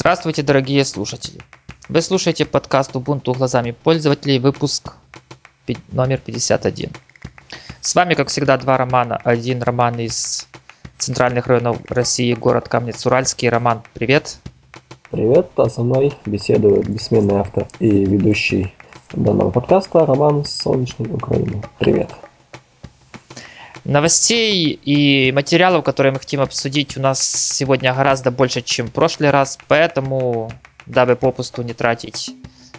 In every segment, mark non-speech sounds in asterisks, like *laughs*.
Здравствуйте, дорогие слушатели! Вы слушаете подкаст Ubuntu глазами пользователей, выпуск номер 51. С вами, как всегда, два романа. Один роман из центральных районов России, город Камнец-Уральский. Роман, привет! Привет, а со мной беседует бессменный автор и ведущий данного подкаста Роман с солнечной Украины. Привет! Новостей и материалов, которые мы хотим обсудить, у нас сегодня гораздо больше, чем в прошлый раз, поэтому, дабы попусту не тратить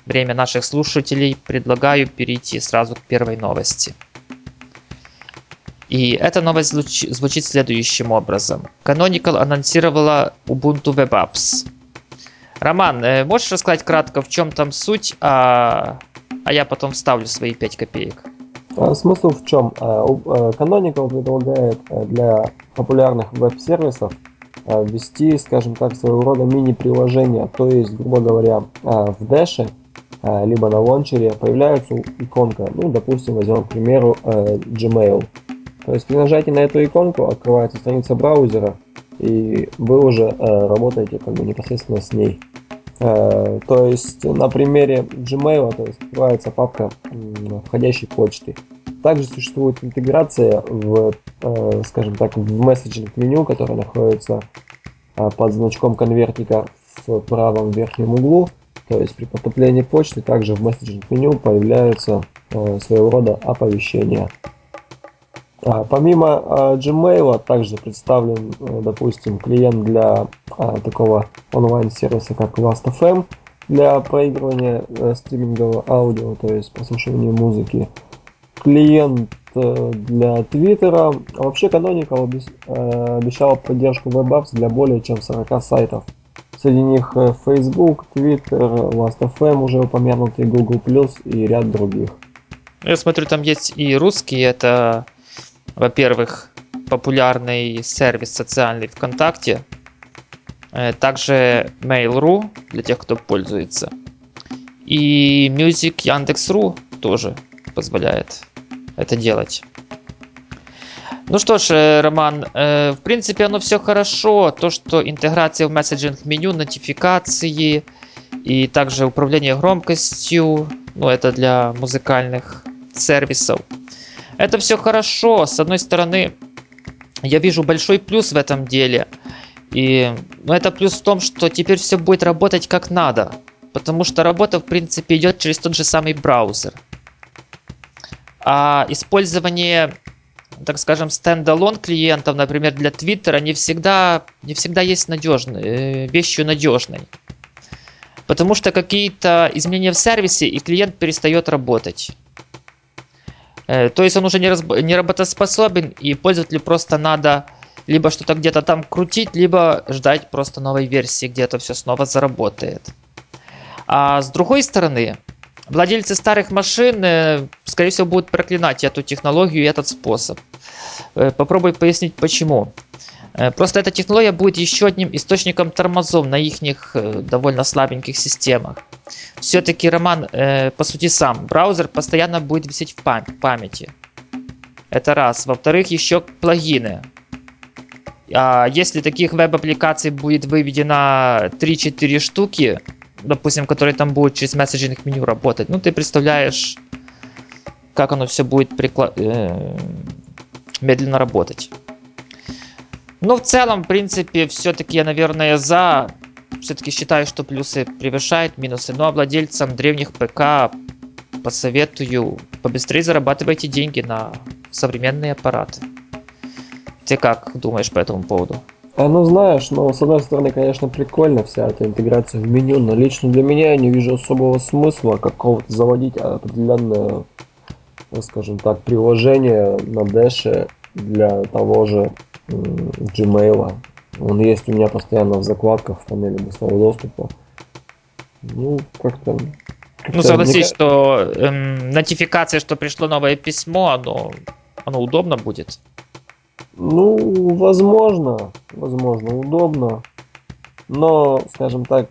время наших слушателей, предлагаю перейти сразу к первой новости. И эта новость звучит следующим образом. Canonical анонсировала Ubuntu Web Apps. Роман, э, можешь рассказать кратко, в чем там суть, а, а я потом вставлю свои 5 копеек? А, смысл в чем? А, а, Canonical предлагает для популярных веб-сервисов ввести, скажем так, своего рода мини-приложение. То есть, грубо говоря, в Dash либо на лончере появляется иконка. Ну, допустим, возьмем, к примеру, Gmail. То есть при нажатии на эту иконку открывается страница браузера, и вы уже работаете как бы непосредственно с ней. Э, то есть на примере Gmail то есть, открывается папка входящей почты. Также существует интеграция в, э, скажем так, в месседжинг меню, которое находится э, под значком конвертика в правом верхнем углу. То есть при потоплении почты также в месседжинг меню появляются своего рода оповещения. А, помимо а, Gmail также представлен, э, допустим, клиент для а, такого онлайн-сервиса, как Last.fm для проигрывания э, стримингового аудио, то есть прослушивания музыки. Клиент э, для Твиттера. Вообще Canonical обещал поддержку WebApps для более чем 40 сайтов. Среди них Facebook, Twitter, Last.fm уже упомянутый, Google+, и ряд других. Я смотрю, там есть и русские, это во-первых, популярный сервис социальный ВКонтакте, э, также Mail.ru для тех, кто пользуется. И Music Яндекс.ру тоже позволяет это делать. Ну что ж, э, Роман, э, в принципе оно все хорошо. То, что интеграция в месседжинг меню, нотификации и также управление громкостью, ну это для музыкальных сервисов. Это все хорошо. С одной стороны, я вижу большой плюс в этом деле. И ну, это плюс в том, что теперь все будет работать как надо. Потому что работа, в принципе, идет через тот же самый браузер. А использование, так скажем, стендалон клиентов, например, для Твиттера, не всегда, не всегда есть надежной, э, вещью надежной. Потому что какие-то изменения в сервисе, и клиент перестает работать. Э, то есть он уже не, разб... не работоспособен, и пользователю просто надо либо что-то где-то там крутить, либо ждать просто новой версии, где это все снова заработает. А с другой стороны, владельцы старых машин, э, скорее всего, будут проклинать эту технологию и этот способ. Э, попробую пояснить почему. Э, просто эта технология будет еще одним источником тормозов на их э, довольно слабеньких системах. Все-таки Роман, э, по сути сам, браузер постоянно будет висеть в пам- памяти. Это раз. Во-вторых, еще плагины. А если таких веб-аппликаций будет выведено 3-4 штуки, допустим, которые там будут через месседжинг меню работать, ну ты представляешь, как оно все будет прикла- э- медленно работать. Но в целом, в принципе, все-таки я, наверное, за. Все-таки считаю, что плюсы превышают минусы. Ну а владельцам древних ПК посоветую побыстрее зарабатывайте деньги на современные аппараты. Ты как думаешь по этому поводу? А, ну знаешь, ну с одной стороны, конечно, прикольно вся эта интеграция в меню, но лично для меня я не вижу особого смысла какого-то заводить определенное, скажем так, приложение на Dash для того же Gmail. Он есть у меня постоянно в закладках в панели быстрого доступа. Ну, как-то... Как ну, согласись, мне... что эм, нотификация, что пришло новое письмо, оно, оно удобно будет. Ну, возможно, возможно, удобно. Но, скажем так,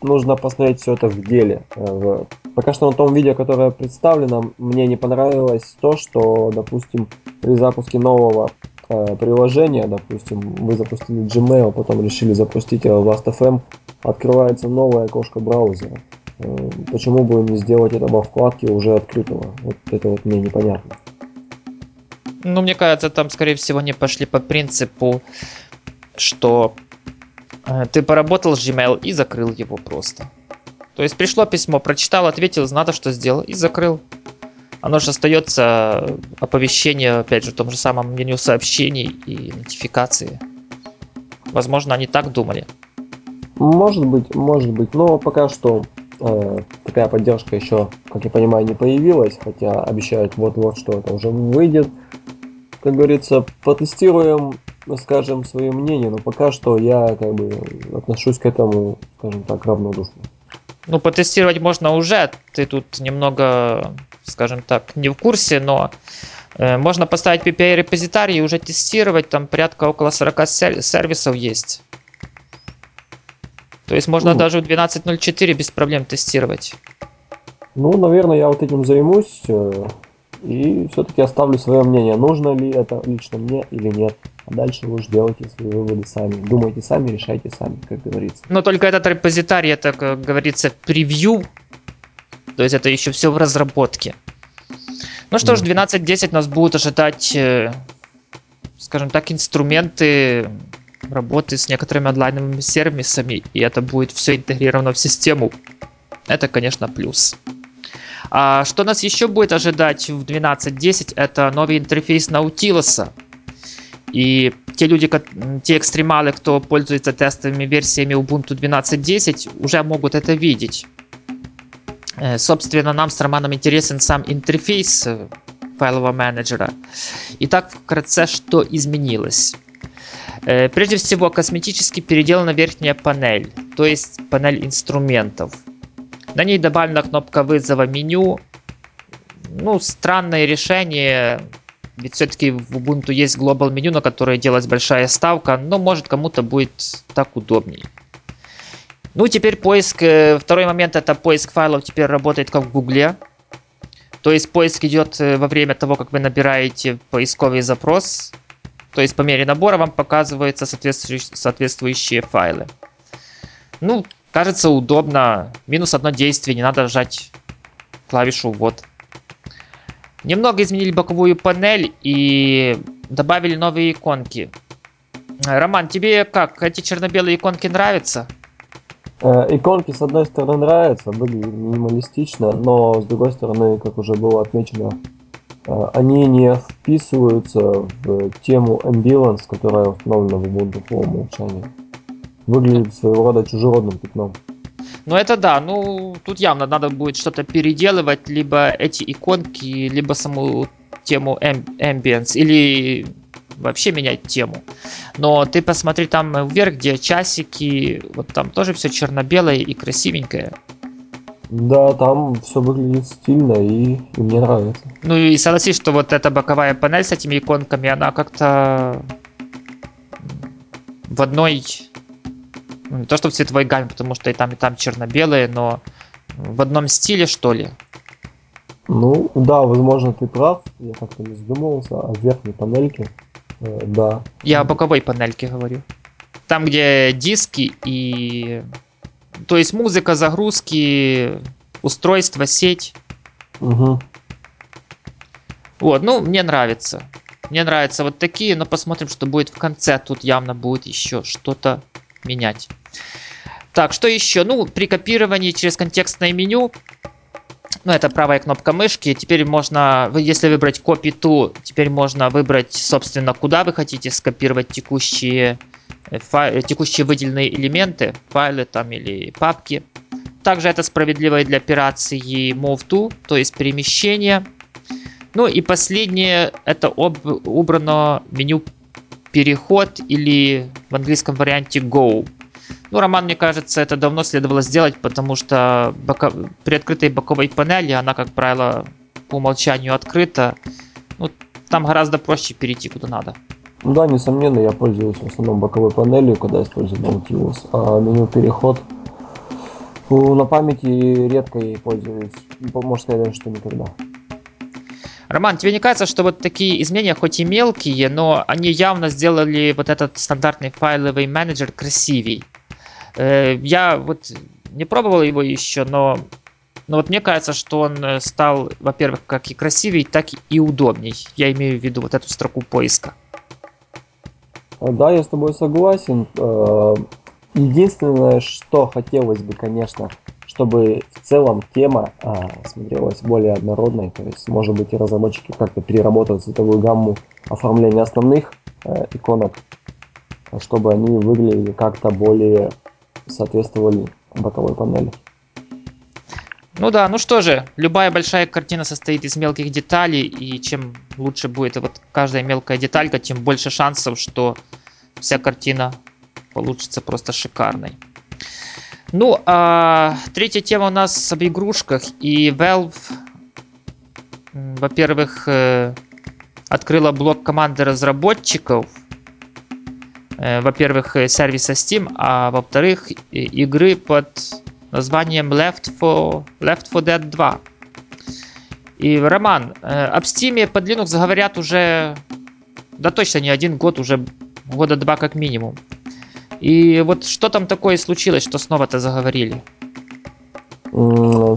нужно посмотреть все это в деле. Э, пока что на том видео, которое представлено, мне не понравилось то, что, допустим, при запуске нового э, приложения, допустим, вы запустили Gmail, потом решили запустить Last.fm, открывается новое окошко браузера. Э, почему бы не сделать это во вкладке уже открытого? Вот это вот мне непонятно. Ну, мне кажется, там, скорее всего, не пошли по принципу, что э, ты поработал с Gmail и закрыл его просто. То есть пришло письмо, прочитал, ответил, надо что сделал и закрыл. Оно же остается оповещение, опять же, в том же самом меню сообщений и нотификации. Возможно, они так думали. Может быть, может быть, но пока что э, такая поддержка еще, как я понимаю, не появилась, хотя обещают вот-вот, что это уже выйдет. Как говорится, потестируем, скажем, свое мнение, но пока что я как бы отношусь к этому, скажем так, равнодушно. Ну, потестировать можно уже. Ты тут немного, скажем так, не в курсе, но э, можно поставить PPI репозиторий и уже тестировать. Там порядка около 40 сервисов есть. То есть можно ну, даже в 12.04 без проблем тестировать. Ну, наверное, я вот этим займусь э, и все-таки оставлю свое мнение, нужно ли это лично мне или нет. А дальше вы уж делайте свои выводы сами. Думайте сами, решайте сами, как говорится. Но только этот репозиторий, это, как говорится, превью. То есть это еще все в разработке. Ну что ж, 12.10 нас будут ожидать, э, скажем так, инструменты работы с некоторыми онлайновыми сервисами, и это будет все интегрировано в систему. Это, конечно, плюс. А что нас еще будет ожидать в 12.10, это новый интерфейс Nautilus. И те люди, те экстремалы, кто пользуется тестовыми версиями Ubuntu 12.10, уже могут это видеть. Э, собственно, нам с Романом интересен сам интерфейс э, файлового менеджера. Итак, вкратце, что изменилось. Э, прежде всего, косметически переделана верхняя панель, то есть панель инструментов. На ней добавлена кнопка вызова меню. Ну, странное решение, ведь все-таки в Ubuntu есть Global меню, на которое делать большая ставка, но может кому-то будет так удобнее. Ну, теперь поиск, э, второй момент это поиск файлов теперь работает как в Гугле. То есть поиск идет э, во время того, как вы набираете поисковый запрос. То есть по мере набора вам показываются соответствующие, соответствующие файлы. Ну, кажется удобно. Минус одно действие, не надо жать клавишу «Вот». Немного изменили боковую панель и добавили новые иконки. Роман, тебе как? Эти черно-белые иконки нравятся? Э, иконки, с одной стороны, нравятся, выглядят минималистично, но с другой стороны, как уже было отмечено, э, они не вписываются в тему Ambulance, которая установлена в Ubuntu по умолчанию. Выглядит своего рода чужеродным пятном. Ну это да, ну тут явно надо будет что-то переделывать, либо эти иконки, либо саму тему Ambience, или вообще менять тему. Но ты посмотри там вверх, где часики, вот там тоже все черно-белое и красивенькое. Да, там все выглядит стильно и, и мне нравится. Ну и согласись, что вот эта боковая панель с этими иконками, она как-то в одной не то что в цветовой гамме, потому что и там, и там черно-белые, но в одном стиле, что ли. Ну, да, возможно, ты прав. Я как-то не задумывался о верхней панельке. Э, да. Я о боковой панельке говорю. Там, где диски и... То есть музыка, загрузки, устройство, сеть. Угу. Вот, ну, мне нравится. Мне нравятся вот такие, но посмотрим, что будет в конце. Тут явно будет еще что-то менять. Так, что еще? Ну, при копировании через контекстное меню, ну, это правая кнопка мышки, теперь можно, если выбрать Copy to, теперь можно выбрать, собственно, куда вы хотите скопировать текущие, э, фай, текущие выделенные элементы, файлы там или папки. Также это справедливо и для операции Move to, то есть перемещение. Ну и последнее, это об, убрано меню переход или в английском варианте go. Ну, Роман, мне кажется, это давно следовало сделать, потому что боко... при открытой боковой панели она, как правило, по умолчанию открыта. Ну, там гораздо проще перейти куда надо. Ну да, несомненно, я пользуюсь в основном боковой панелью, когда использую Nautilus, а меню переход на памяти редко ей пользуюсь. Можно сказать, что никогда. Роман, тебе не кажется, что вот такие изменения, хоть и мелкие, но они явно сделали вот этот стандартный файловый менеджер красивей? Э, я вот не пробовал его еще, но, но вот мне кажется, что он э, стал, во-первых, как и красивее, так и удобней. Я имею в виду вот эту строку поиска. Да, я с тобой согласен. Э, единственное, что хотелось бы, конечно, чтобы в целом тема а, смотрелась более однородной, то есть, может быть, и разработчики как-то переработают цветовую гамму оформления основных э, иконок, чтобы они выглядели как-то более соответствовали боковой панели. Ну да, ну что же, любая большая картина состоит из мелких деталей, и чем лучше будет вот каждая мелкая деталька, тем больше шансов, что вся картина получится просто шикарной. Ну, а третья тема у нас об игрушках. И Valve, во-первых, э, открыла блок команды разработчиков. Э, во-первых, э, сервиса Steam, а во-вторых, игры под названием Left 4, Left 4 Dead 2. И, Роман, об Steam под Linux говорят уже, да точно не один год, уже года два как минимум. И вот что там такое случилось, что снова-то заговорили?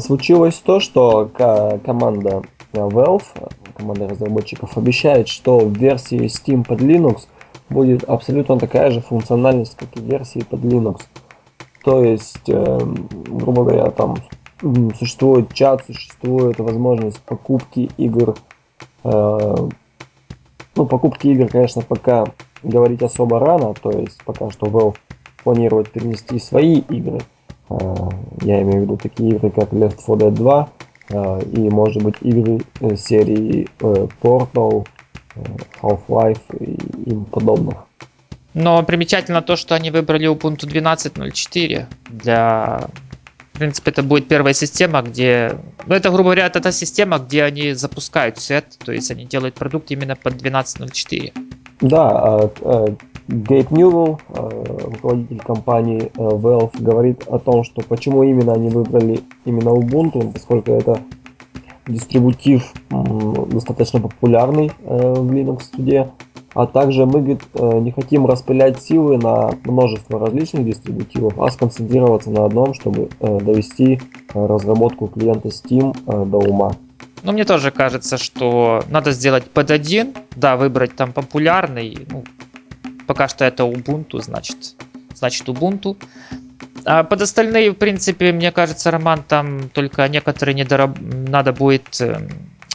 Случилось то, что команда Valve, команда разработчиков, обещает, что в версии Steam под Linux будет абсолютно такая же функциональность, как и в версии под Linux. То есть, э, грубо говоря, там существует чат, существует возможность покупки игр. Э, ну, покупки игр, конечно, пока говорить особо рано, то есть пока что Valve планирует перенести свои игры. Э, я имею в виду такие игры, как Left 4 Dead 2 э, и, может быть, игры э, серии Portal, Half-Life и им подобных. Но примечательно то, что они выбрали Ubuntu 12.04 для... В принципе, это будет первая система, где... Ну, это, грубо говоря, это та система, где они запускают все это, то есть они делают продукт именно под 12.04. Да, а, а, Гейб Ньюэлл, а, руководитель компании Valve, говорит о том, что почему именно они выбрали именно Ubuntu, поскольку это дистрибутив достаточно популярный в Linux студе, а также мы говорит, не хотим распылять силы на множество различных дистрибутивов, а сконцентрироваться на одном, чтобы довести разработку клиента Steam до ума. Ну, мне тоже кажется, что надо сделать под один, да, выбрать там популярный, ну, пока что это Ubuntu, значит, значит Ubuntu. А под остальные, в принципе, мне кажется, Роман, там только некоторые недораб... надо будет э,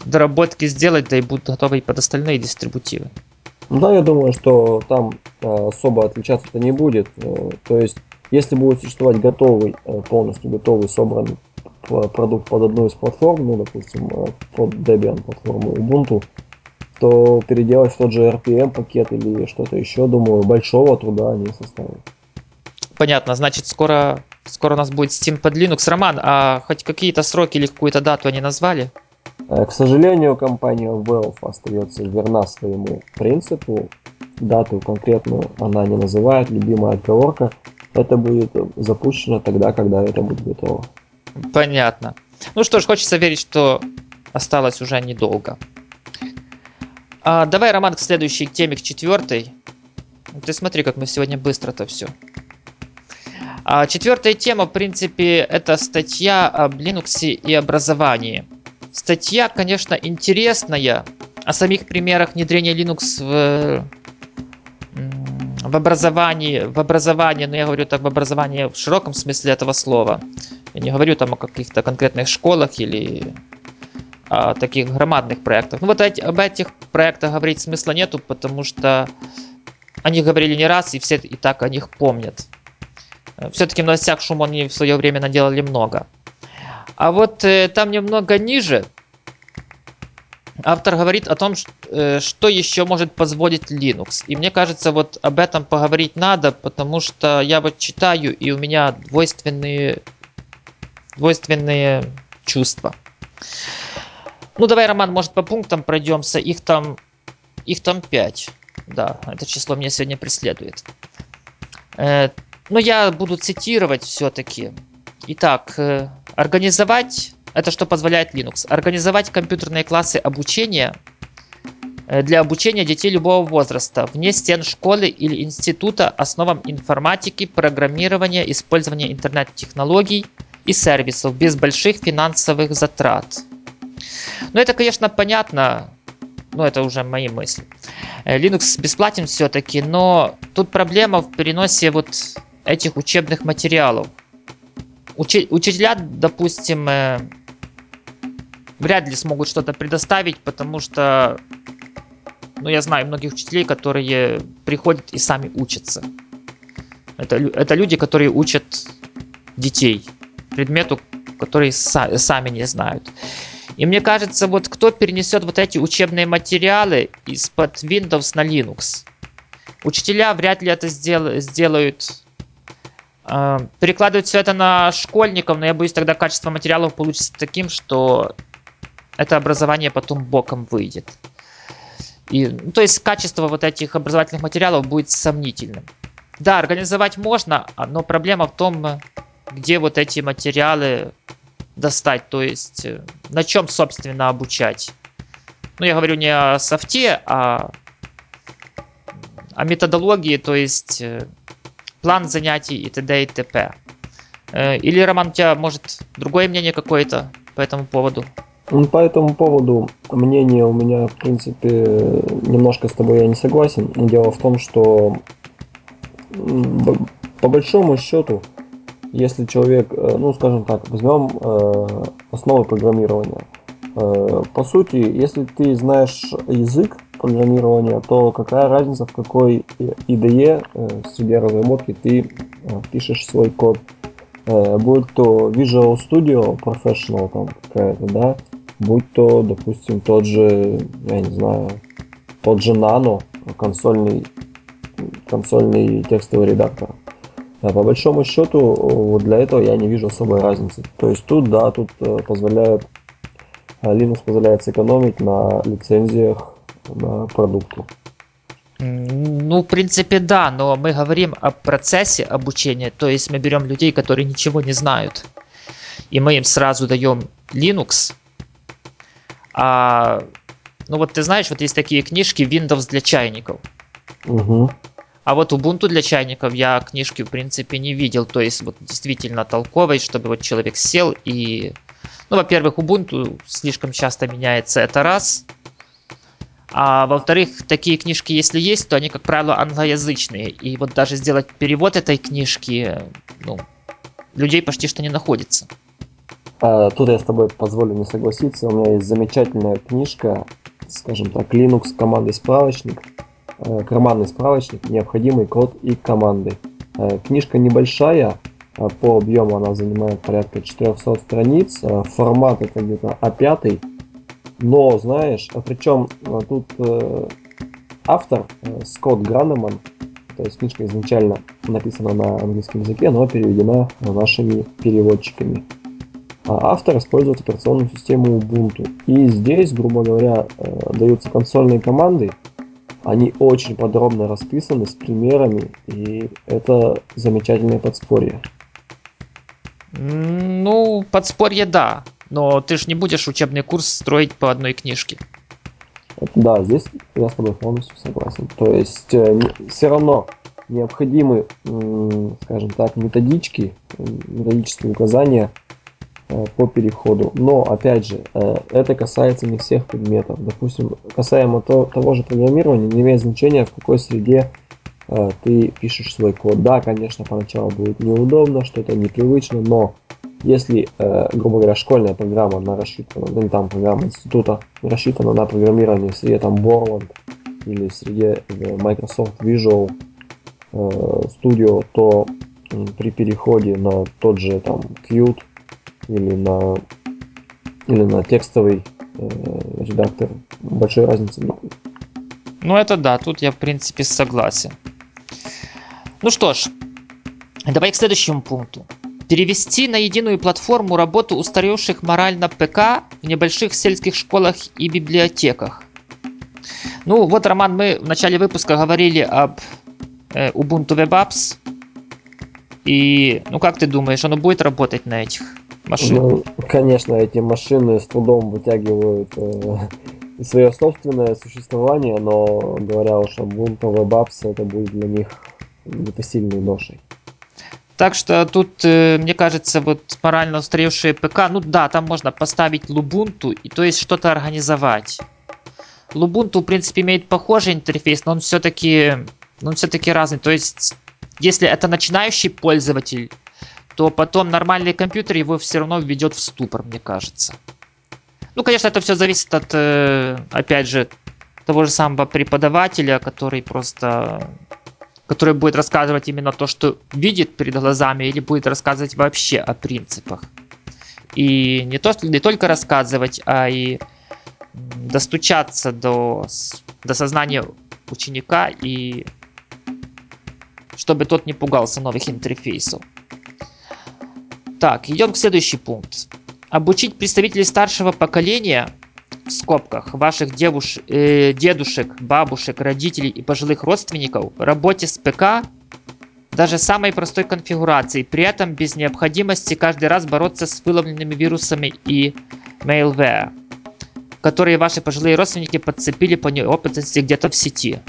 доработки сделать, да и будут готовы под остальные дистрибутивы. Да, я думаю, что там э, особо отличаться это не будет. Э, то есть, если будет существовать готовый, полностью готовый, собранный продукт под одну из платформ, ну, допустим, э, под Debian платформу Ubuntu, то переделать тот же RPM пакет или что-то еще, думаю, большого труда не составит. Понятно, значит, скоро, скоро у нас будет Steam под Linux. Роман, а хоть какие-то сроки или какую-то дату они назвали? Э, к сожалению, компания Valve остается верна своему принципу. Дату конкретную она не называет, любимая отговорка. Это будет запущено тогда, когда это будет готово. Понятно. Ну что ж, хочется верить, что осталось уже недолго. А, давай, Роман, к следующей теме, к четвертой. Ты смотри, как мы сегодня быстро-то все. А, четвертая тема, в принципе, это статья об Linux и образовании. Статья, конечно, интересная. О самих примерах внедрения Linux в, в образовании, в образовании, но я говорю так, в образовании в широком смысле этого слова. Я не говорю там о каких-то конкретных школах или о таких громадных проектах. Ну вот об этих проектах говорить смысла нету, потому что о них говорили не раз, и все и так о них помнят. Все-таки в новостях шум они в свое время наделали много. А вот э, там немного ниже автор говорит о том, э, что еще может позволить Linux. И мне кажется, вот об этом поговорить надо, потому что я вот читаю, и у меня двойственные двойственные чувства. Ну, давай, Роман, может, по пунктам пройдемся. Их там, их там 5. Да, это число меня сегодня преследует. Э, но я буду цитировать все-таки. Итак, э, организовать, это что позволяет Linux, организовать компьютерные классы обучения э, для обучения детей любого возраста вне стен школы или института основам информатики, программирования, использования интернет-технологий и сервисов без больших финансовых затрат. Ну, это, конечно, понятно, но это уже мои мысли. Э, Linux бесплатен все-таки, но тут проблема в переносе вот этих учебных материалов. Учи- учителя, допустим, э, вряд ли смогут что-то предоставить, потому что, ну, я знаю многих учителей, которые приходят и сами учатся. Это, это люди, которые учат детей предмету, который са- сами не знают. И мне кажется, вот кто перенесет вот эти учебные материалы из-под Windows на Linux? Учителя вряд ли это сдел- сделают. Э, перекладывать все это на школьников, но я боюсь, тогда качество материалов получится таким, что это образование потом боком выйдет. И, ну, то есть качество вот этих образовательных материалов будет сомнительным. Да, организовать можно, а, но проблема в том, где вот эти материалы достать, то есть э, на чем, собственно, обучать. Ну, я говорю не о софте, а о методологии, то есть э, план занятий и т.д. и т.п. Э, Или, Роман, у тебя, может, другое мнение какое-то по этому поводу? Ну, По этому поводу мнение у меня, в принципе, немножко с тобой я не согласен. Дело в том, что по большому счету, если человек, э, ну, скажем так, возьмем э, основы программирования. Э, По сути, если ты знаешь язык программирования, то какая разница, в какой IDE э, среде разработки ты пишешь свой код. Будь то Visual Studio Professional там какая-то, да, будь то, допустим, тот же, я не знаю, тот же Nano, консольный, консольный текстовый редактор. А по большому счету, вот для этого я не вижу особой разницы. То есть тут, да, тут э, позволяет, э, Linux позволяет сэкономить на лицензиях на продукту. М, Ну, в принципе, да, но мы говорим о процессе обучения, то есть мы берем людей, которые ничего не знают, и мы им сразу даем Linux. А, ну вот ты знаешь, вот есть такие книжки Windows для чайников. Угу. А вот Ubuntu для чайников я книжки в принципе не видел, то есть вот действительно толковой, чтобы вот человек сел и... Ну, во-первых, Ubuntu слишком часто меняется, это раз. А во-вторых, такие книжки, если есть, то они, как правило, англоязычные. И вот даже сделать перевод этой книжки, ну, людей почти что не находится. А, тут я с тобой позволю не согласиться. У меня есть замечательная книжка, скажем так, Linux командный справочник, карманный справочник, необходимый код и команды. Э, Книжка небольшая, э, по объему она занимает порядка 400 страниц, э, формат это где-то А5, но, знаешь, причем э, тут э, автор э, Скотт Гранеман, то есть книжка изначально написана на английском языке, но переведена нашими переводчиками. А автор использует операционную систему Ubuntu. И здесь, грубо говоря, э, даются консольные команды. Они очень подробно расписаны с примерами, и это замечательное подспорье. Ну, подспорье да, но ты ж не будешь учебный курс строить по одной книжке. Да, здесь я с тобой полностью согласен. То есть все равно необходимы, м, скажем так, методички, методические указания э, по переходу. Но, опять же, э, это касается не всех предметов. Допустим, касаемо то- того же программирования, не имеет значения, в какой среде э, ты пишешь свой код. Да, конечно, поначалу будет неудобно, что-то непривычно, но если, э, грубо говоря, школьная программа она рассчитана, ну, там программа института рассчитана на программирование в среде там Borland или в среде э, Microsoft Visual э, Studio, то при переходе на тот же там Qt или на или на текстовый э, редактор большой разницы нет. Ну, это да, тут я, в принципе, согласен. Ну что ж, давай к следующему пункту. Перевести на единую платформу работу устаревших морально ПК в небольших сельских школах и библиотеках. Ну вот, Роман, мы в начале выпуска говорили об э, Ubuntu Web Apps. И, ну как ты думаешь, оно будет работать на этих машинах? Ну, конечно, эти машины с трудом вытягивают э, *laughs* свое собственное существование, но говоря уж Ubuntu Web Apps, это будет для них непосильной ношей. Так что тут, э, мне кажется, вот морально устаревшие ПК, ну да, там можно поставить Lubuntu и то есть что-то организовать. Lubuntu, в принципе, имеет похожий интерфейс, но он все-таки, он все-таки разный. То есть, если это начинающий пользователь, то потом нормальный компьютер его все равно введет в ступор, мне кажется. Ну, конечно, это все зависит от, э, опять же, того же самого преподавателя, который просто который будет рассказывать именно то, что видит перед глазами, или будет рассказывать вообще о принципах. И не, то, не только рассказывать, а и достучаться до, до сознания ученика и чтобы тот не пугался новых интерфейсов. Так, идем к следующий пункт. Обучить представителей старшего поколения в скобках ваших девуш, э, дедушек, бабушек, родителей и пожилых родственников работе с ПК даже самой простой конфигурации, при этом без необходимости каждый раз бороться с выловленными вирусами и mailware, которые ваши пожилые родственники подцепили по неопытности где-то в сети.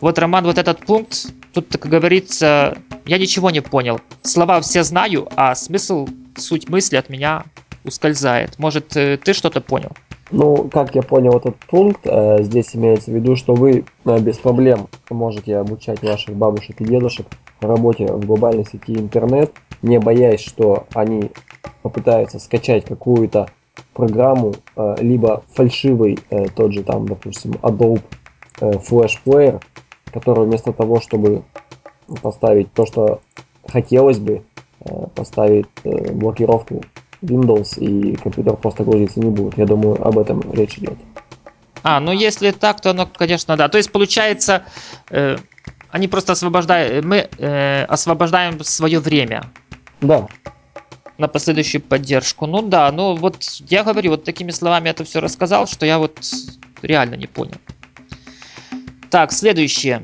Вот, Роман, вот этот пункт, тут, как говорится, я ничего не понял. Слова все знаю, а смысл, суть мысли от меня ускользает. Может, э, ты что-то понял? Ну, как я понял этот пункт, э, здесь имеется в виду, что вы э, без проблем можете обучать ваших бабушек и дедушек работе в глобальной сети интернет, не боясь, что они попытаются скачать какую-то программу, либо фальшивый тот же там, допустим, Adobe Flash Player, который вместо того, чтобы поставить то, что хотелось бы, э, поставить э, блокировку Windows и компьютер просто грузиться не будет. Я думаю, об этом речь идет. А, ну если так, то оно, конечно, да. То есть получается, э, они просто освобождают, мы э, освобождаем свое время. Да. На последующую поддержку. Ну да, ну вот я говорю, вот такими словами это все рассказал, что я вот реально не понял. Так, следующий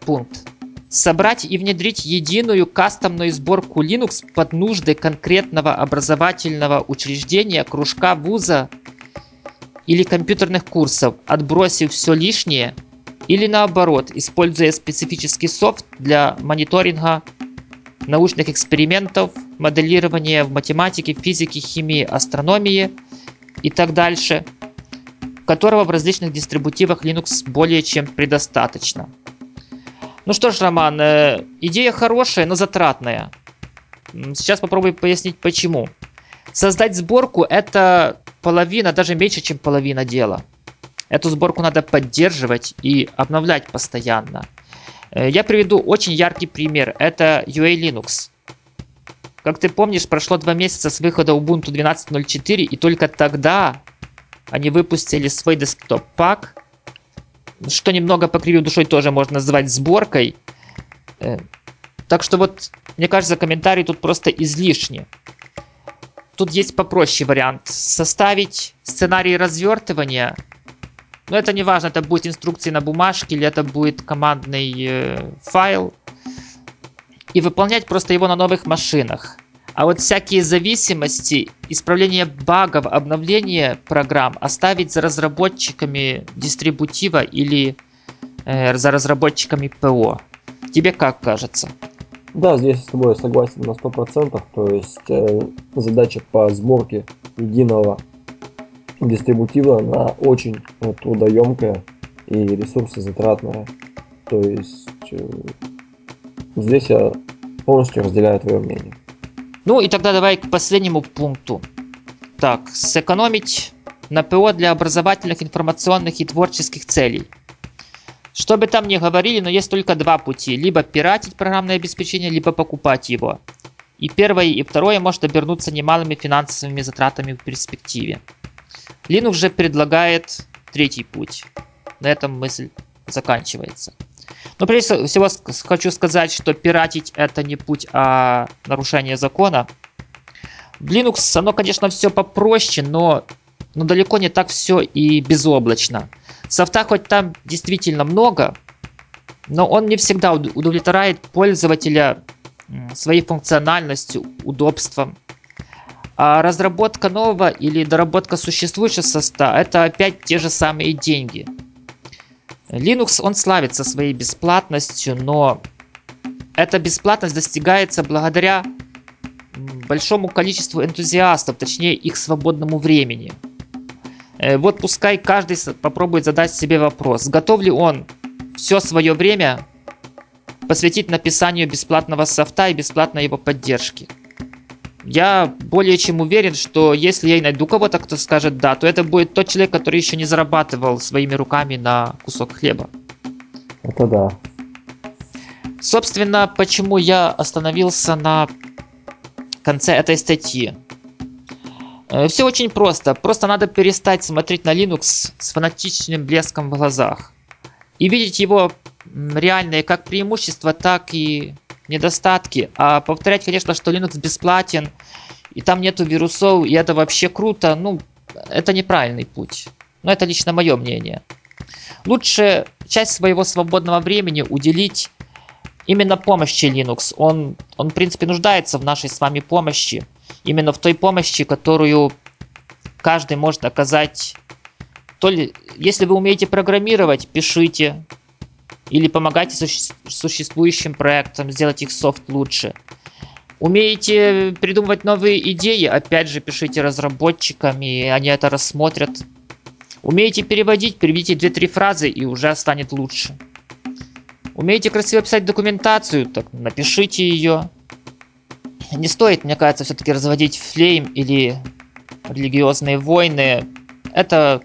пункт. Собрать и внедрить единую кастомную сборку Linux под нужды конкретного образовательного учреждения, кружка, вуза или компьютерных курсов, отбросив все лишнее, или наоборот, используя специфический софт для мониторинга научных экспериментов, моделирования в математике, физике, химии, астрономии и так дальше, которого в различных дистрибутивах Linux более чем предостаточно. Ну что ж, Роман, э, идея хорошая, но затратная. Сейчас попробую пояснить почему. Создать сборку это половина, даже меньше, чем половина дела. Эту сборку надо поддерживать и обновлять постоянно. Э, я приведу очень яркий пример. Это UA Linux. Как ты помнишь, прошло два месяца с выхода Ubuntu 12.04, и только тогда они выпустили свой десктоп-пак, что немного покривив душой тоже можно назвать сборкой. Э, так что вот, мне кажется, комментарий тут просто излишний. Тут есть попроще вариант. Составить сценарий развертывания. Но это не важно, это будет инструкции на бумажке или это будет командный э, файл. И выполнять просто его на новых машинах. А вот всякие зависимости, исправление багов, обновление программ оставить за разработчиками дистрибутива или э, за разработчиками ПО. Тебе как кажется? Да, здесь с тобой согласен на 100%. То есть э, задача по сборке единого дистрибутива, она очень э, трудоемкая и ресурсозатратная. То есть э, здесь я полностью разделяю твое мнение. Ну и тогда давай к последнему пункту. Так, сэкономить на ПО для образовательных, информационных и творческих целей. Что бы там ни говорили, но есть только два пути. Либо пиратить программное обеспечение, либо покупать его. И первое, и второе может обернуться немалыми финансовыми затратами в перспективе. Linux же предлагает третий путь. На этом мысль заканчивается. Но прежде всего хочу сказать, что пиратить это не путь, а нарушение закона. Linux оно, конечно, все попроще, но, но далеко не так все и безоблачно. Софта хоть там действительно много, но он не всегда удовлетворяет пользователя своей функциональностью, удобством. А разработка нового или доработка существующего соста – это опять те же самые деньги. Linux, он славится своей бесплатностью, но эта бесплатность достигается благодаря большому количеству энтузиастов, точнее их свободному времени. Э, вот пускай каждый попробует задать себе вопрос, готов ли он все свое время посвятить написанию бесплатного софта и бесплатной его поддержки. Я более чем уверен, что если я и найду кого-то, кто скажет да, то это будет тот человек, который еще не зарабатывал своими руками на кусок хлеба. Это да. Собственно, почему я остановился на конце этой статьи. Э, Все очень просто. Просто надо перестать смотреть на Linux с фанатичным блеском в глазах. И видеть его реальные как преимущества, так и недостатки. А повторять, конечно, что Linux бесплатен, и там нету вирусов, и это вообще круто, ну, это неправильный путь. Но это лично мое мнение. Лучше часть своего свободного времени уделить именно помощи Linux. Он, он, в принципе, нуждается в нашей с вами помощи. Именно в той помощи, которую каждый может оказать. То ли, если вы умеете программировать, пишите. Или помогайте суще- существующим проектам сделать их софт лучше. Умеете придумывать новые идеи, опять же, пишите разработчикам, и они это рассмотрят. Умеете переводить, переведите 2-3 фразы, и уже станет лучше. Умеете красиво писать документацию, так напишите ее. Не стоит, мне кажется, все-таки разводить флейм или религиозные войны. Это,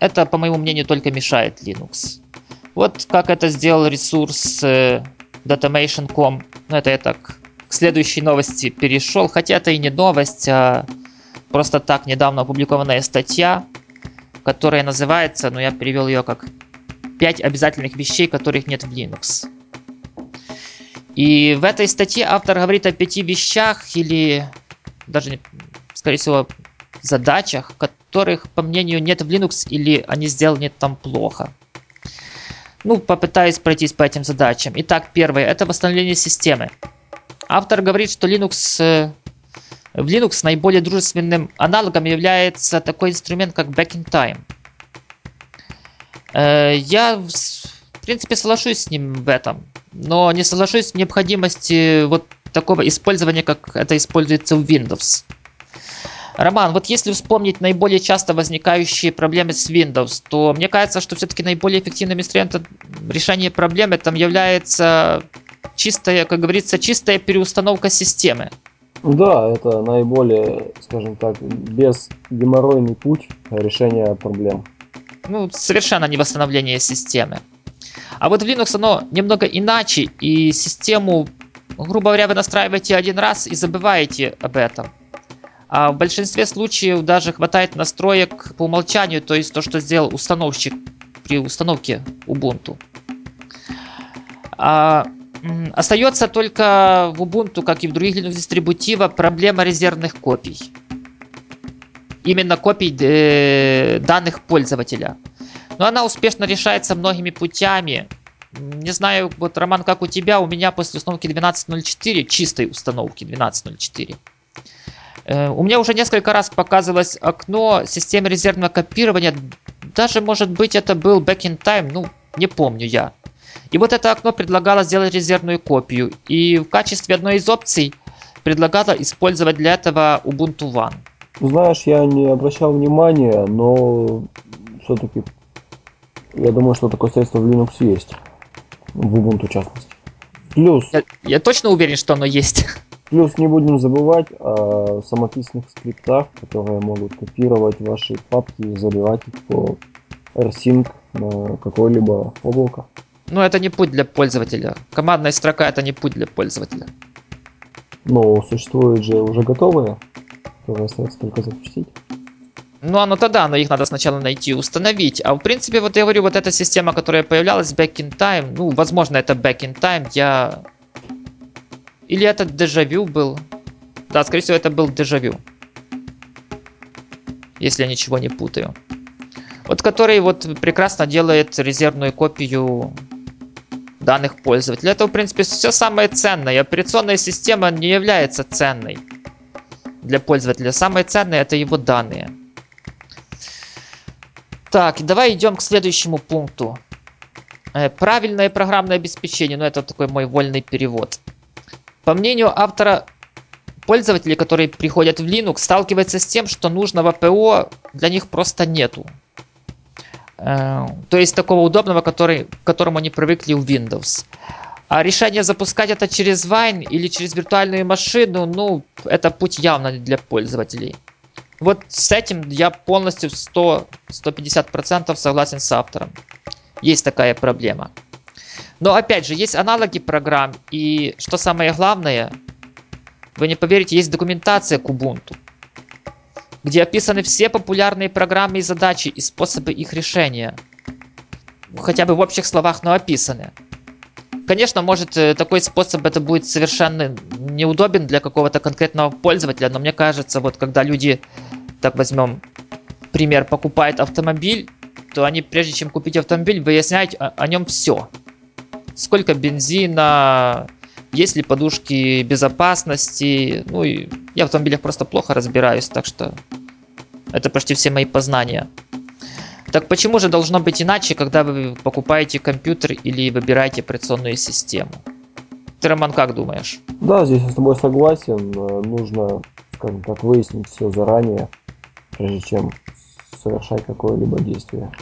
это, по моему мнению, только мешает Linux. Вот как это сделал ресурс э, Datamation.com. Ну, это я так к следующей новости перешел. Хотя это и не новость, а просто так недавно опубликованная статья, которая называется, ну я перевел ее как 5 обязательных вещей, которых нет в Linux. И в этой статье автор говорит о пяти вещах или даже, скорее всего, задачах, которых, по мнению, нет в Linux или они сделаны там плохо. Ну, попытаюсь пройтись по этим задачам. Итак, первое – это восстановление системы. Автор говорит, что Linux, э, в Linux наиболее дружественным аналогом является такой инструмент, как Back in Time. Э, я, в принципе, соглашусь с ним в этом, но не соглашусь в необходимости вот такого использования, как это используется в Windows. Роман, вот если вспомнить наиболее часто возникающие проблемы с Windows, то мне кажется, что все-таки наиболее эффективным инструментом решения проблемы там является чистая, как говорится, чистая переустановка системы. Да, это наиболее, скажем так, без геморройный путь решения проблем. Ну, совершенно не восстановление системы. А вот в Linux оно немного иначе, и систему, грубо говоря, вы настраиваете один раз и забываете об этом. А в большинстве случаев даже хватает настроек по умолчанию, то есть то, что сделал установщик при установке Ubuntu. А, остается только в Ubuntu, как и в других Linux дистрибутивах, проблема резервных копий. Именно копий э, данных пользователя. Но она успешно решается многими путями. Не знаю, вот, Роман, как у тебя, у меня после установки 12.04, чистой установки 12.04, э, у меня уже несколько раз показывалось окно системы резервного копирования. Даже, может быть, это был back in time, ну, не помню я. И вот это окно предлагало сделать резервную копию. И в качестве одной из опций предлагало использовать для этого Ubuntu One. Знаешь, я не обращал внимания, но все-таки я думаю, что такое средство в Linux есть. В Ubuntu в частности. Плюс... Я, я точно уверен, что оно есть. *laughs* Плюс не будем забывать о самописных скриптах, которые могут копировать ваши папки и заливать их по rsync на какое-либо облако. Но это не путь для пользователя. Командная строка это не путь для пользователя. Но существуют же уже готовые, которые остается только запустить. Ну, оно тогда, но их надо сначала найти и установить. А в принципе, вот я говорю, вот эта система, которая появлялась back in time, ну, возможно, это back in time, я... Или это дежавю был. Да, скорее всего, это был дежавю. Если я ничего не путаю. Вот который вот прекрасно делает резервную копию данных пользователя. Это, в принципе, все самое ценное. Операционная система не является ценной. для пользователя. Самое ценное это его данные. Так, давай идем к следующему пункту. Э, правильное программное обеспечение, ну это такой мой вольный перевод. По мнению автора, пользователи, которые приходят в Linux, сталкиваются с тем, что нужного ПО для них просто нету. Э, то есть такого удобного, который, к которому они привыкли в Windows. А решение запускать это через Wine или через виртуальную машину, ну, это путь явно для пользователей. Вот с этим я полностью 100-150% согласен с автором. Есть такая проблема. Но опять же, есть аналоги программ, и что самое главное, вы не поверите, есть документация к Ubuntu, где описаны все популярные программы и задачи и способы их решения. Хотя бы в общих словах, но описаны. Конечно, может э, такой способ это будет совершенно неудобен для какого-то конкретного пользователя, но мне кажется, вот когда люди, так возьмем пример, покупают автомобиль, то они прежде чем купить автомобиль, выясняют о, о нем все. Сколько бензина, есть ли подушки безопасности. Ну и я в автомобилях просто плохо разбираюсь, так что это почти все мои познания. Так почему же должно быть иначе, когда вы покупаете компьютер или выбираете операционную систему? Ты, Роман, как думаешь? Да, здесь я с тобой согласен. Э, нужно, скажем так, выяснить все заранее, прежде чем совершать какое-либо действие.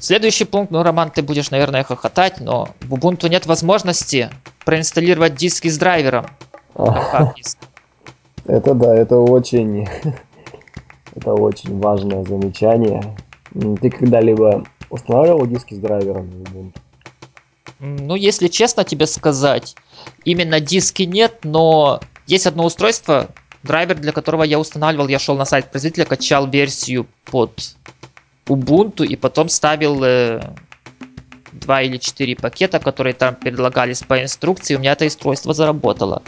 Следующий пункт, ну, Роман, ты будешь, наверное, хохотать, но в Ubuntu нет возможности проинсталлировать диски с драйвером. Это да, это очень *laughs* это очень важное замечание. Ты когда-либо устанавливал диски с драйвером в Ubuntu? Ну, если честно тебе сказать, именно диски нет, но есть одно устройство, драйвер, для которого я устанавливал, я шел на сайт производителя, качал версию под Ubuntu и потом ставил э, два или четыре пакета, которые там предлагались по инструкции, у меня это устройство заработало.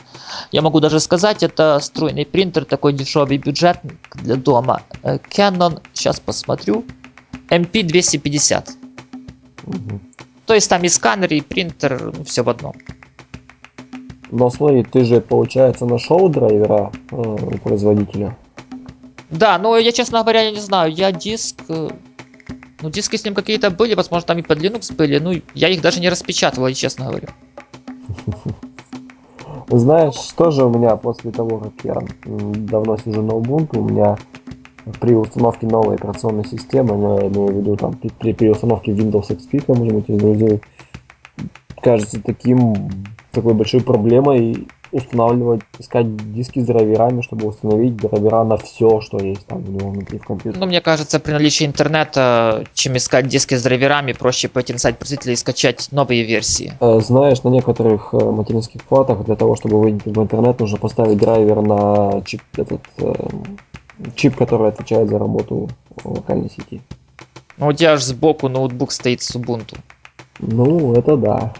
Я могу даже сказать, это струйный принтер, такой дешевый бюджет для дома. Э, Canon, сейчас посмотрю, MP250. Угу. То есть там и сканер, и принтер, ну, все в одном. Но смотри, ты же, получается, нашел драйвера э, у производителя? Да, но я, честно говоря, я не знаю, я диск э, ну, диски с ним какие-то были, возможно, там и под Linux были. Ну, я их даже не распечатывал, честно говорю. Знаешь, что же у меня после того, как я давно сижу на Ubuntu, у меня при установке новой операционной системы, я имею в виду там при, при установке Windows XP, быть, из друзей, кажется таким такой большой проблемой устанавливать, искать диски с драйверами, чтобы установить драйвера на все, что есть там у него внутри в компьютере. Ну, мне кажется, при наличии интернета, чем искать диски с драйверами, проще пойти на сайт производителя и скачать новые версии. Э, знаешь, на некоторых э, материнских платах для того, чтобы выйти в интернет, нужно поставить драйвер на чип, этот, э, чип, который отвечает за работу локальной сети. Ну, у тебя же сбоку ноутбук стоит с Ubuntu. Ну, это да.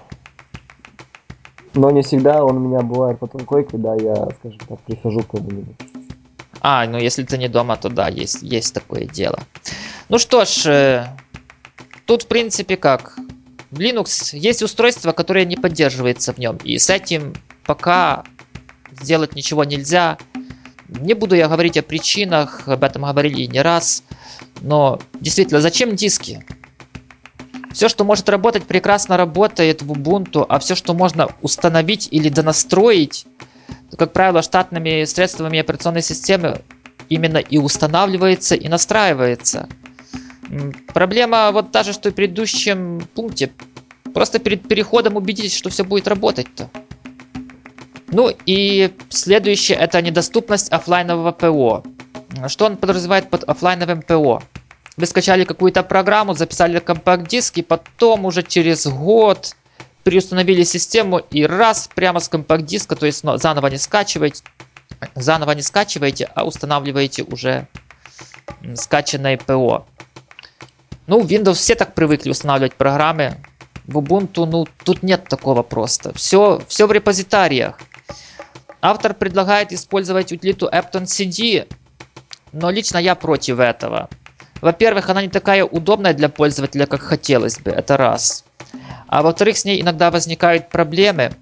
Но не всегда он у меня бывает под рукой, когда я, скажем так, прихожу к кому-нибудь. А, ну если ты не дома, то да, есть, есть такое дело. Ну что ж, э, тут в принципе как. Linux есть устройство, которое не поддерживается в нем. И с этим пока сделать ничего нельзя. Не буду я говорить о причинах, об этом говорили не раз. Но действительно, зачем диски? Все, что может работать, прекрасно работает в Ubuntu, а все, что можно установить или донастроить, как правило, штатными средствами операционной системы именно и устанавливается, и настраивается. Проблема вот та же, что и в предыдущем пункте. Просто перед переходом убедитесь, что все будет работать-то. Ну и следующее это недоступность офлайнового ПО. Что он подразумевает под офлайновым ПО? Вы скачали какую-то программу, записали компакт-диск, и потом уже через год переустановили систему и раз прямо с компакт-диска, то есть заново не скачиваете, заново не скачиваете, а устанавливаете уже скачанное ПО. Ну, Windows все так привыкли устанавливать программы. В Ubuntu, ну, тут нет такого просто. Все, все в репозитариях. Автор предлагает использовать утилиту Apton CD, но лично я против этого. Во-первых, она не такая удобная для пользователя, как хотелось бы, это раз. А во-вторых, с ней иногда возникают проблемы.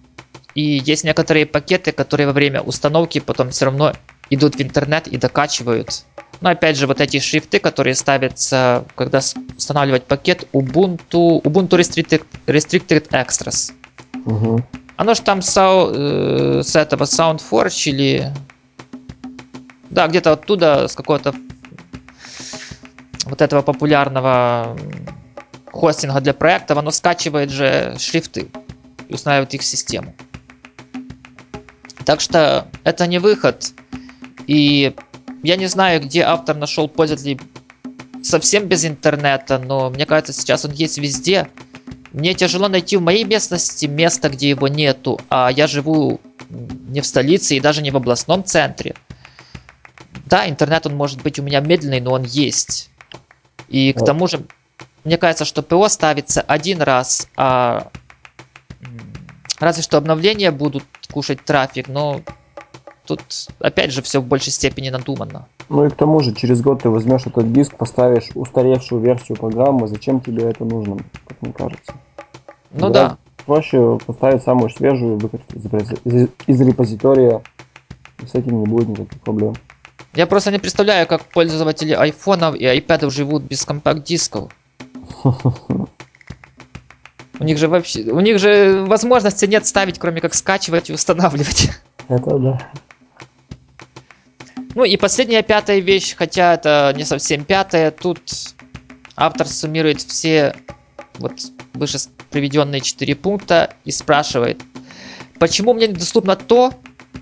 и есть некоторые пакеты, которые во время установки потом все равно идут в интернет и докачивают. Но опять же, вот эти шрифты, которые ставятся, когда устанавливать пакет Ubuntu, Ubuntu Restricted, Restricted Extras. Угу. Оно же там сау, э, с этого SoundForge или... Да, где-то оттуда, с какого-то вот этого популярного хостинга для проектов, оно скачивает же шрифты и устанавливает их в систему. Так что это не выход. И я не знаю, где автор нашел пользователей совсем без интернета, но мне кажется, сейчас он есть везде. Мне тяжело найти в моей местности место, где его нету, а я живу не в столице и даже не в областном центре. Да, интернет он может быть у меня медленный, но он есть. И к тому же, мне кажется, что ПО ставится один раз, а разве что обновления будут кушать трафик, но тут опять же все в большей степени надумано. Ну и к тому же, через год ты возьмешь этот диск, поставишь устаревшую версию программы, зачем тебе это нужно, как мне кажется. Ну да. да. Проще поставить самую свежую, выкатить из, из репозитория, и с этим не будет никаких проблем. Я просто не представляю, как пользователи айфонов и айпадов живут без компакт-дисков. У них же вообще, у них же возможности нет ставить, кроме как скачивать и устанавливать. Это да. Ну и последняя пятая вещь, хотя это не совсем пятая, тут автор суммирует все вот выше приведенные четыре пункта и спрашивает, почему мне недоступно то,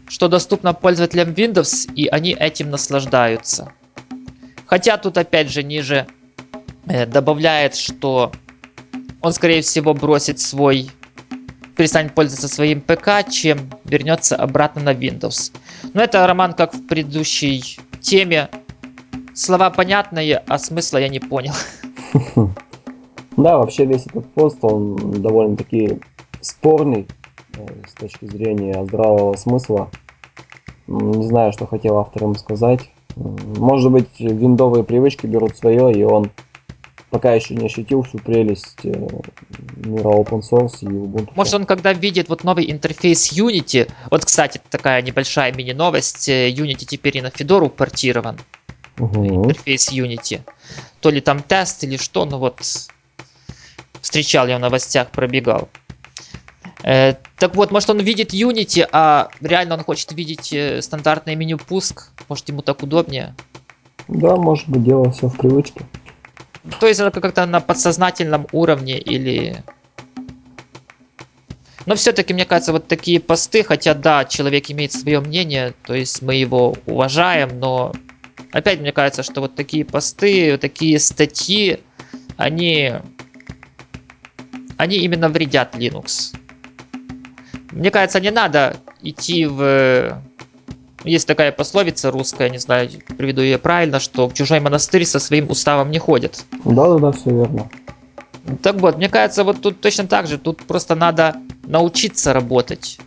что доступно пользователям Windows, и они этим наслаждаются. Хотя тут опять же ниже э, добавляет, что он скорее всего бросит свой перестанет пользоваться своим ПК, чем вернется обратно на Windows. Но это роман как в предыдущей теме. Слова понятные, а смысла я не понял. *laughs* Да, вообще весь этот пост, он довольно-таки спорный с точки зрения здравого смысла. Не знаю, что хотел автор им сказать. Может быть, виндовые привычки берут свое, и он пока еще не ощутил всю прелесть э, мира open source и Ubuntu. Может он когда видит вот новый интерфейс Unity, вот кстати такая небольшая мини-новость, э, Unity теперь и на Fedora портирован, угу. интерфейс Unity. То ли там тест или что, ну вот встречал я в новостях, пробегал. Э, так вот, может он видит Unity, а реально он хочет видеть э, стандартное меню пуск, может ему так удобнее. Да, может быть дело все в привычке. То есть это как-то на подсознательном уровне или... Но все-таки, мне кажется, вот такие посты, хотя да, человек имеет свое мнение, то есть мы его уважаем, но опять мне кажется, что вот такие посты, такие статьи, они, они именно вредят Linux. Мне кажется, не надо идти в есть такая пословица русская, не знаю, приведу ее правильно, что в чужой монастырь со своим уставом не ходят. Да-да-да, все верно. Так вот, мне кажется, вот тут точно так же. Тут просто надо научиться работать.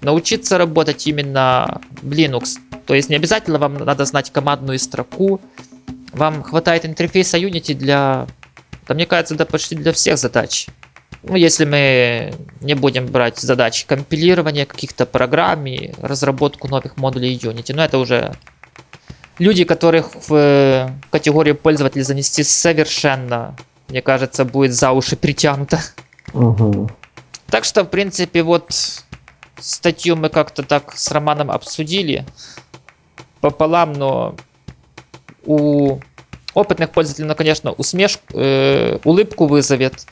Научиться работать именно в Linux. То есть не обязательно вам надо знать командную строку. Вам хватает интерфейса Unity для... Да, мне кажется, да почти для всех задач. Ну, если мы не будем брать задачи компилирования каких-то программ и разработку новых модулей Unity, но это уже люди, которых в категорию пользователей занести совершенно, мне кажется, будет за уши притянуто. Угу. Так что, в принципе, вот статью мы как-то так с Романом обсудили пополам, но у опытных пользователей, ну, конечно, усмешку, э, улыбку вызовет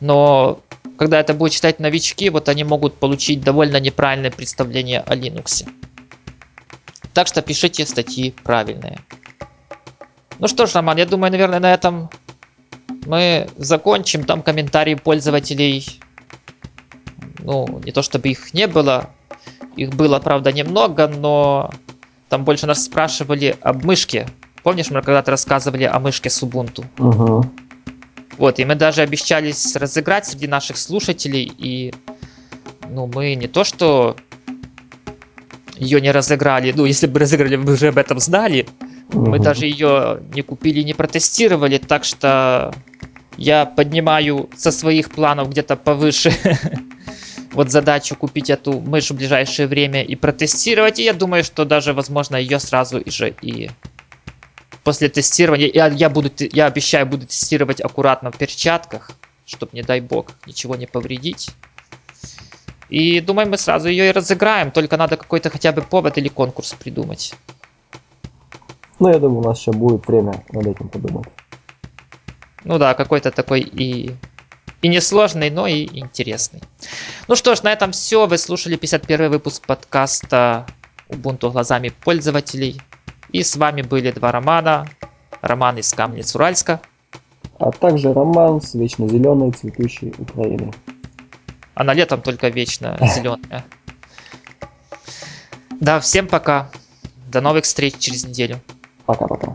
но когда это будет читать новички, вот они могут получить довольно неправильное представление о Linux. Так что пишите статьи правильные. Ну что ж, Роман, я думаю, наверное, на этом мы закончим. Там комментарии пользователей, ну, не то чтобы их не было, их было, правда, немного, но там больше нас спрашивали об мышке. Помнишь, мы когда-то рассказывали о мышке с Ubuntu? Угу. Вот, и мы даже обещались разыграть среди наших слушателей, и ну, мы не то что ее не разыграли, ну, если бы разыграли, вы уже об этом знали, угу. мы даже ее не купили, не протестировали, так что я поднимаю со своих планов где-то повыше *laughs* вот задачу купить эту мышь в ближайшее время и протестировать. И я думаю, что даже, возможно, ее сразу же и после тестирования, я, я, буду, я обещаю, буду тестировать аккуратно в перчатках, чтобы, не дай бог, ничего не повредить. И думаю, мы сразу ее и разыграем, только надо какой-то хотя бы повод или конкурс придумать. Ну, я думаю, у нас еще будет время над этим подумать. Ну да, какой-то такой и, и несложный, но и интересный. Ну что ж, на этом все. Вы слушали 51 выпуск подкаста Ubuntu глазами пользователей. И с вами были два романа. Роман из Камнец-Уральска. А также роман с вечно зеленой цветущей Украины. Она летом только вечно зеленая. Да, всем пока. До новых встреч через неделю. Пока-пока.